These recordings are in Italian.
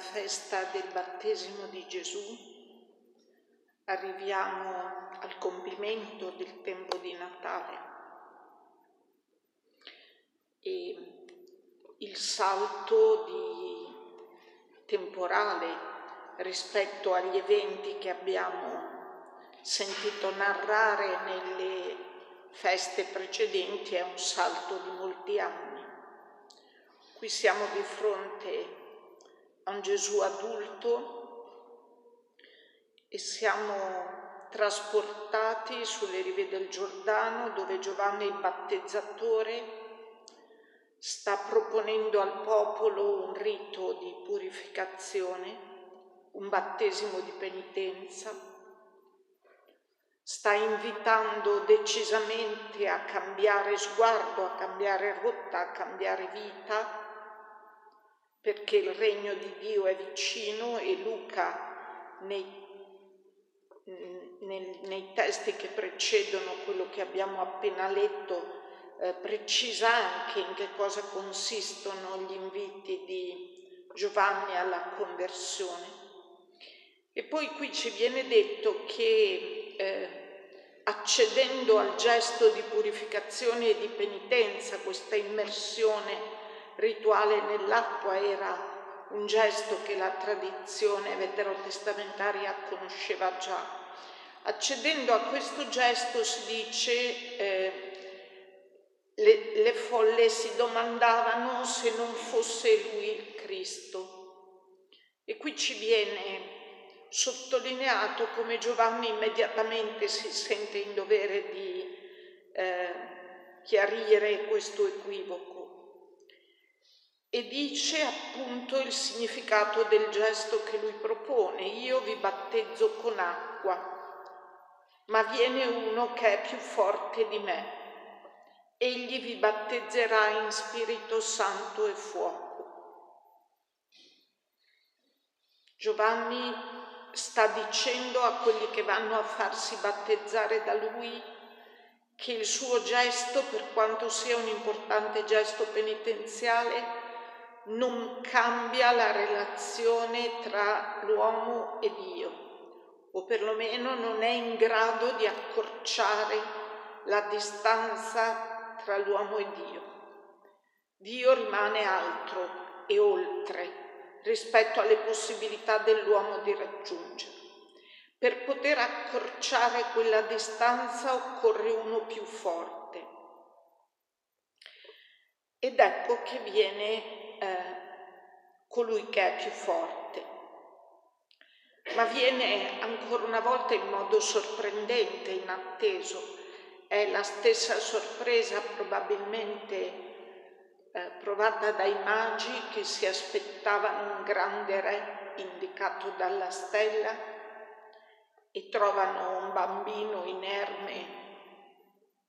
festa del battesimo di Gesù, arriviamo al compimento del tempo di Natale e il salto di temporale rispetto agli eventi che abbiamo sentito narrare nelle feste precedenti è un salto di molti anni. Qui siamo di fronte a un Gesù adulto e siamo trasportati sulle rive del Giordano dove Giovanni il battezzatore sta proponendo al popolo un rito di purificazione, un battesimo di penitenza, sta invitando decisamente a cambiare sguardo, a cambiare rotta, a cambiare vita perché il regno di Dio è vicino e Luca nei, nei, nei testi che precedono quello che abbiamo appena letto eh, precisa anche in che cosa consistono gli inviti di Giovanni alla conversione. E poi qui ci viene detto che eh, accedendo al gesto di purificazione e di penitenza, questa immersione rituale nell'acqua era un gesto che la tradizione veterotestamentaria conosceva già. Accedendo a questo gesto si dice eh, le, le folle si domandavano se non fosse lui il Cristo. E qui ci viene sottolineato come Giovanni immediatamente si sente in dovere di eh, chiarire questo equivoco e dice appunto il significato del gesto che lui propone. Io vi battezzo con acqua, ma viene uno che è più forte di me. Egli vi battezzerà in Spirito Santo e fuoco. Giovanni sta dicendo a quelli che vanno a farsi battezzare da lui che il suo gesto, per quanto sia un importante gesto penitenziale, non cambia la relazione tra l'uomo e Dio, o perlomeno non è in grado di accorciare la distanza tra l'uomo e Dio. Dio rimane altro e oltre rispetto alle possibilità dell'uomo di raggiungere. Per poter accorciare quella distanza occorre uno più forte. Ed ecco che viene colui che è più forte. Ma viene ancora una volta in modo sorprendente, inatteso. È la stessa sorpresa probabilmente eh, provata dai magi che si aspettavano un grande re indicato dalla stella e trovano un bambino inerme,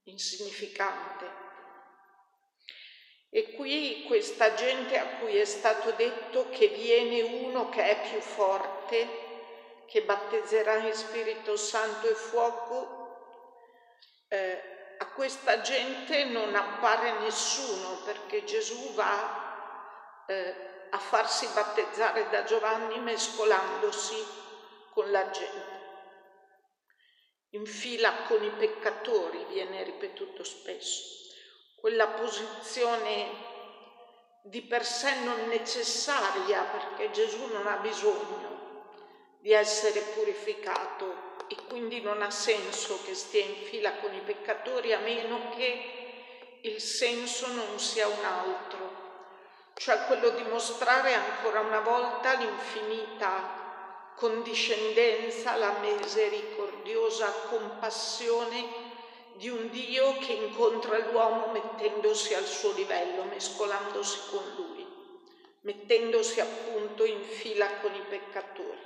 insignificante e qui questa gente a cui è stato detto che viene uno che è più forte, che battezzerà in Spirito Santo e fuoco, eh, a questa gente non appare nessuno perché Gesù va eh, a farsi battezzare da Giovanni mescolandosi con la gente. In fila con i peccatori viene ripetuto spesso quella posizione di per sé non necessaria perché Gesù non ha bisogno di essere purificato e quindi non ha senso che stia in fila con i peccatori a meno che il senso non sia un altro, cioè quello di mostrare ancora una volta l'infinita condiscendenza, la misericordiosa compassione di un Dio che incontra l'uomo mettendosi al suo livello, mescolandosi con lui, mettendosi appunto in fila con i peccatori.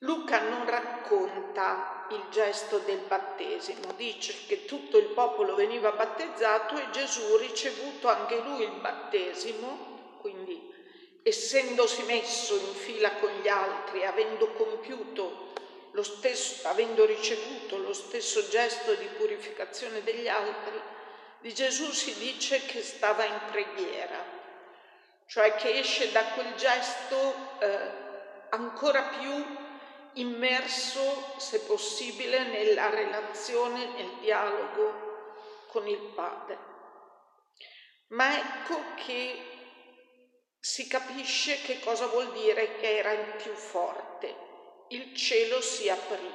Luca non racconta il gesto del battesimo, dice che tutto il popolo veniva battezzato e Gesù ricevuto anche lui il battesimo, quindi essendosi messo in fila con gli altri, avendo compiuto stesso, avendo ricevuto lo stesso gesto di purificazione degli altri, di Gesù si dice che stava in preghiera. cioè che esce da quel gesto eh, ancora più immerso, se possibile, nella relazione, nel dialogo con il Padre. Ma ecco che si capisce che cosa vuol dire che era il più forte. Il cielo si aprì.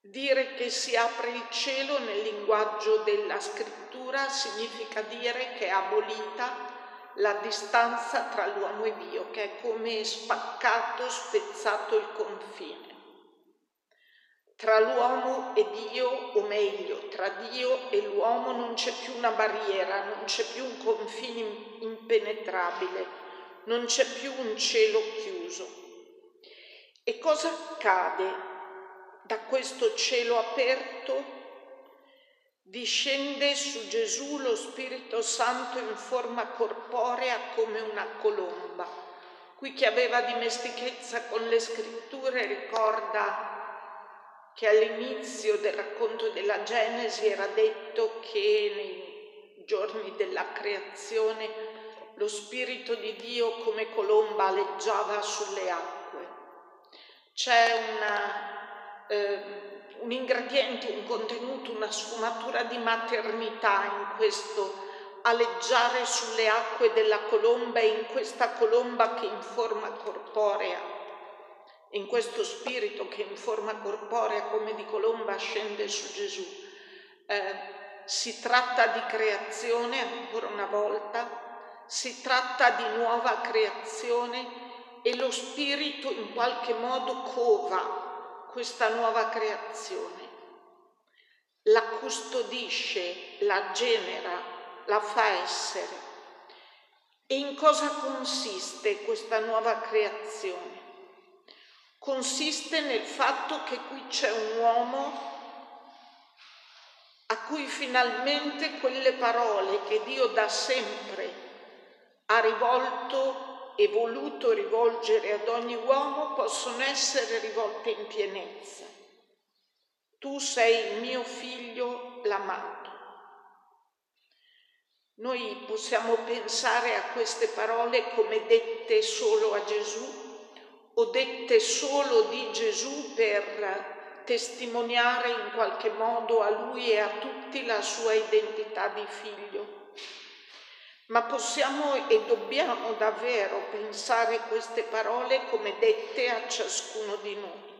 Dire che si apre il cielo nel linguaggio della scrittura significa dire che è abolita la distanza tra l'uomo e Dio, che è come spaccato, spezzato il confine. Tra l'uomo e Dio, o meglio, tra Dio e l'uomo non c'è più una barriera, non c'è più un confine impenetrabile, non c'è più un cielo chiuso. E cosa accade da questo cielo aperto? Discende su Gesù lo Spirito Santo in forma corporea come una colomba. Qui chi aveva dimestichezza con le scritture ricorda che all'inizio del racconto della Genesi era detto che nei giorni della creazione lo Spirito di Dio come colomba aleggiava sulle acque. C'è una... Eh, un ingrediente, un contenuto, una sfumatura di maternità in questo aleggiare sulle acque della colomba e in questa colomba che in forma corporea, in questo spirito che in forma corporea come di colomba scende su Gesù. Eh, si tratta di creazione ancora una volta, si tratta di nuova creazione e lo spirito in qualche modo cova questa nuova creazione, la custodisce, la genera, la fa essere. E in cosa consiste questa nuova creazione? Consiste nel fatto che qui c'è un uomo a cui finalmente quelle parole che Dio da sempre ha rivolto e voluto rivolgere ad ogni uomo possono essere rivolte in pienezza. Tu sei il mio figlio l'amato. Noi possiamo pensare a queste parole come dette solo a Gesù o dette solo di Gesù per testimoniare in qualche modo a lui e a tutti la sua identità di figlio ma possiamo e dobbiamo davvero pensare queste parole come dette a ciascuno di noi.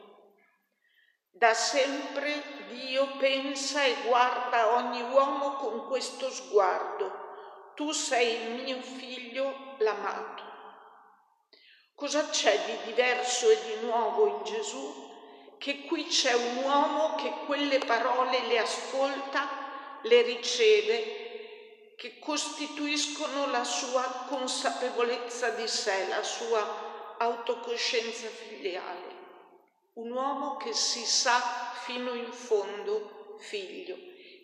Da sempre Dio pensa e guarda ogni uomo con questo sguardo. Tu sei il mio figlio l'amato. Cosa c'è di diverso e di nuovo in Gesù? Che qui c'è un uomo che quelle parole le ascolta, le riceve che costituiscono la sua consapevolezza di sé, la sua autocoscienza filiale. Un uomo che si sa fino in fondo figlio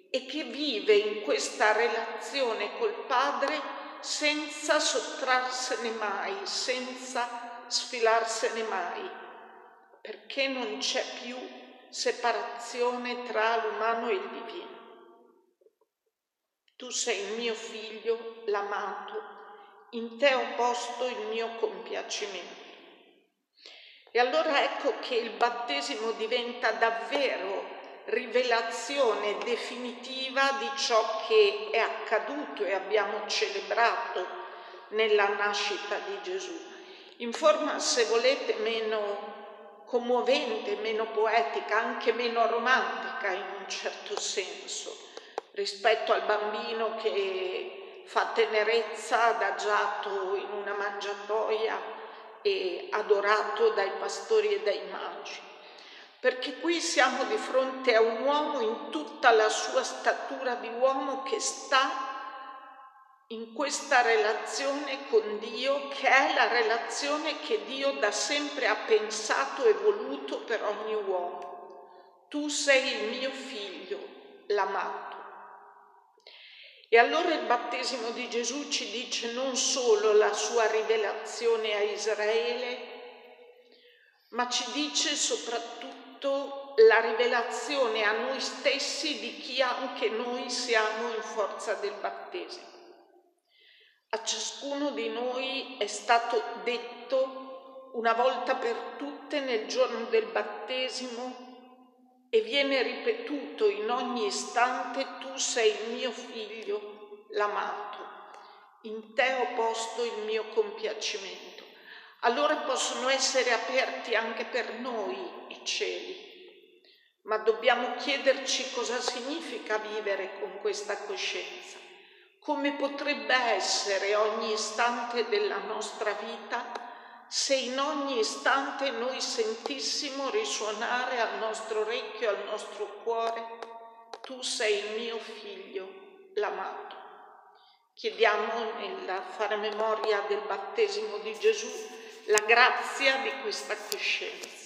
e che vive in questa relazione col Padre senza sottrarsene mai, senza sfilarsene mai, perché non c'è più separazione tra l'umano e il divino. Tu sei il mio figlio, l'amato, in te ho posto il mio compiacimento. E allora ecco che il battesimo diventa davvero rivelazione definitiva di ciò che è accaduto e abbiamo celebrato nella nascita di Gesù, in forma, se volete, meno commovente, meno poetica, anche meno romantica in un certo senso rispetto al bambino che fa tenerezza adagiato in una mangiatoia e adorato dai pastori e dai magi. Perché qui siamo di fronte a un uomo in tutta la sua statura di uomo che sta in questa relazione con Dio, che è la relazione che Dio da sempre ha pensato e voluto per ogni uomo. Tu sei il mio figlio, l'amato. E allora il battesimo di Gesù ci dice non solo la sua rivelazione a Israele, ma ci dice soprattutto la rivelazione a noi stessi di chi anche noi siamo in forza del battesimo. ciascuno di noi è stato detto una volta per tutte nel giorno del battesimo e viene ripetuto in ogni istante tu sei il mio figlio, l'amato, in te ho posto il mio compiacimento. Allora possono essere aperti anche per noi i cieli, ma dobbiamo chiederci cosa significa vivere con questa coscienza, come potrebbe essere ogni istante della nostra vita se in ogni istante noi sentissimo risuonare al nostro orecchio, al nostro cuore, tu sei il mio figlio, l'amato. Chiediamo nel fare memoria del battesimo di Gesù la grazia di questa coscienza.